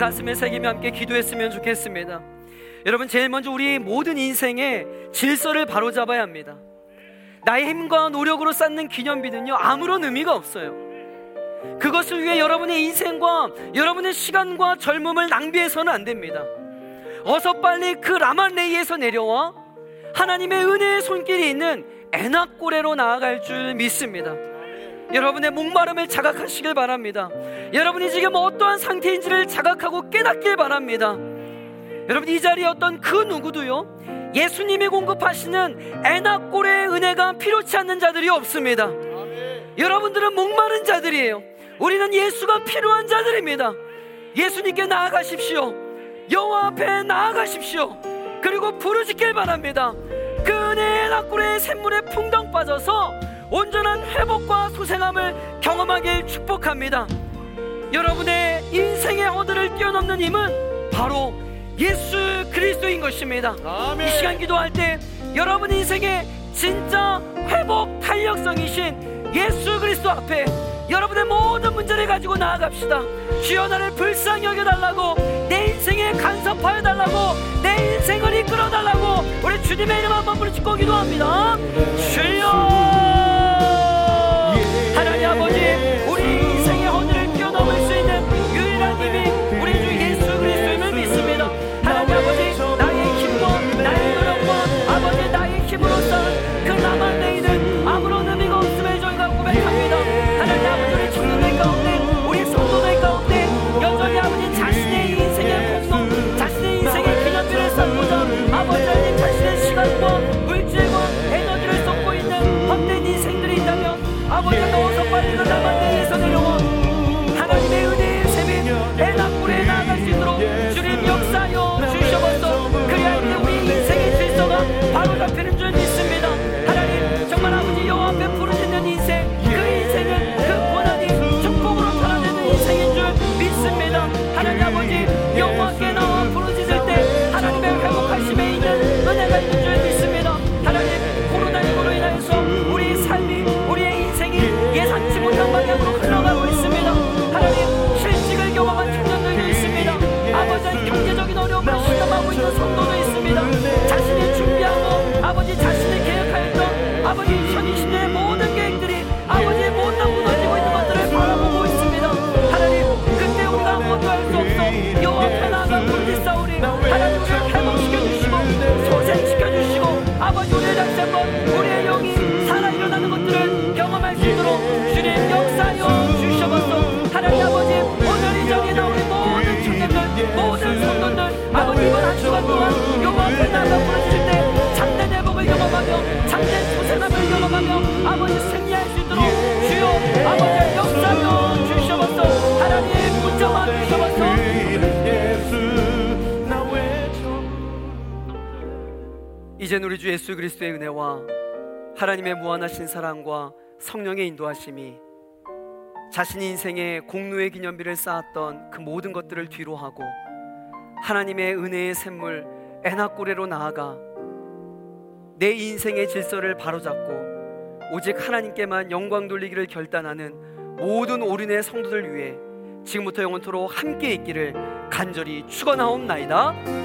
가슴에 새기며 함께 기도했으면 좋겠습니다. 여러분 제일 먼저 우리 모든 인생의 질서를 바로잡아야 합니다. 나의 힘과 노력으로 쌓는 기념비는요 아무런 의미가 없어요. 그것을 위해 여러분의 인생과 여러분의 시간과 젊음을 낭비해서는 안 됩니다. 어서 빨리 그 라만레이에서 내려와 하나님의 은혜의 손길이 있는 에낙고레로 나아갈 줄 믿습니다. 여러분의 목마름을 자각하시길 바랍니다. 여러분이 지금 어떠한 상태인지를 자각하고 깨닫길 바랍니다. 여러분 이 자리에 어떤 그 누구도요 예수님이 공급하시는 에낙골의 은혜가 필요치 않는 자들이 없습니다. 여러분들은 목마른 자들이에요. 우리는 예수가 필요한 자들입니다. 예수님께 나아가십시오. 여호와 앞에 나아가십시오. 그리고 부르짖길 바랍니다. 그 은혜의 낙골의 샘물에 풍덩 빠져서 온전한 회복과 소생함을 경험하길 축복합니다. 여러분의 인생의 허들을 뛰어넘는 힘은 바로 예수 그리스도인 것입니다. 아멘. 이 시간 기도할 때 여러분 인생의 진짜 회복 탄력성이신 예수 그리스도 앞에 여러분의 모든 문제를 가지고 나아갑시다. 주여 나를 불쌍히 여겨달라고 내 인생에 간섭하여 달라고 내 인생을 이끌어 달라고 우리 주님의 이름 한번 부르짖고 기도합니다. 주여 이젠 우리 주 예수 그리스도의 은혜와 하나님의 무한하신 사랑과 성령의 인도하심이 자신의 인생에 공로의 기념비를 쌓았던 그 모든 것들을 뒤로하고 하나님의 은혜의 샘물 에나꼬레로 나아가 내 인생의 질서를 바로잡고 오직 하나님께만 영광 돌리기를 결단하는 모든 오륜의 성도들 위해 지금부터 영원토록 함께 있기를 간절히 축원하옵나이다.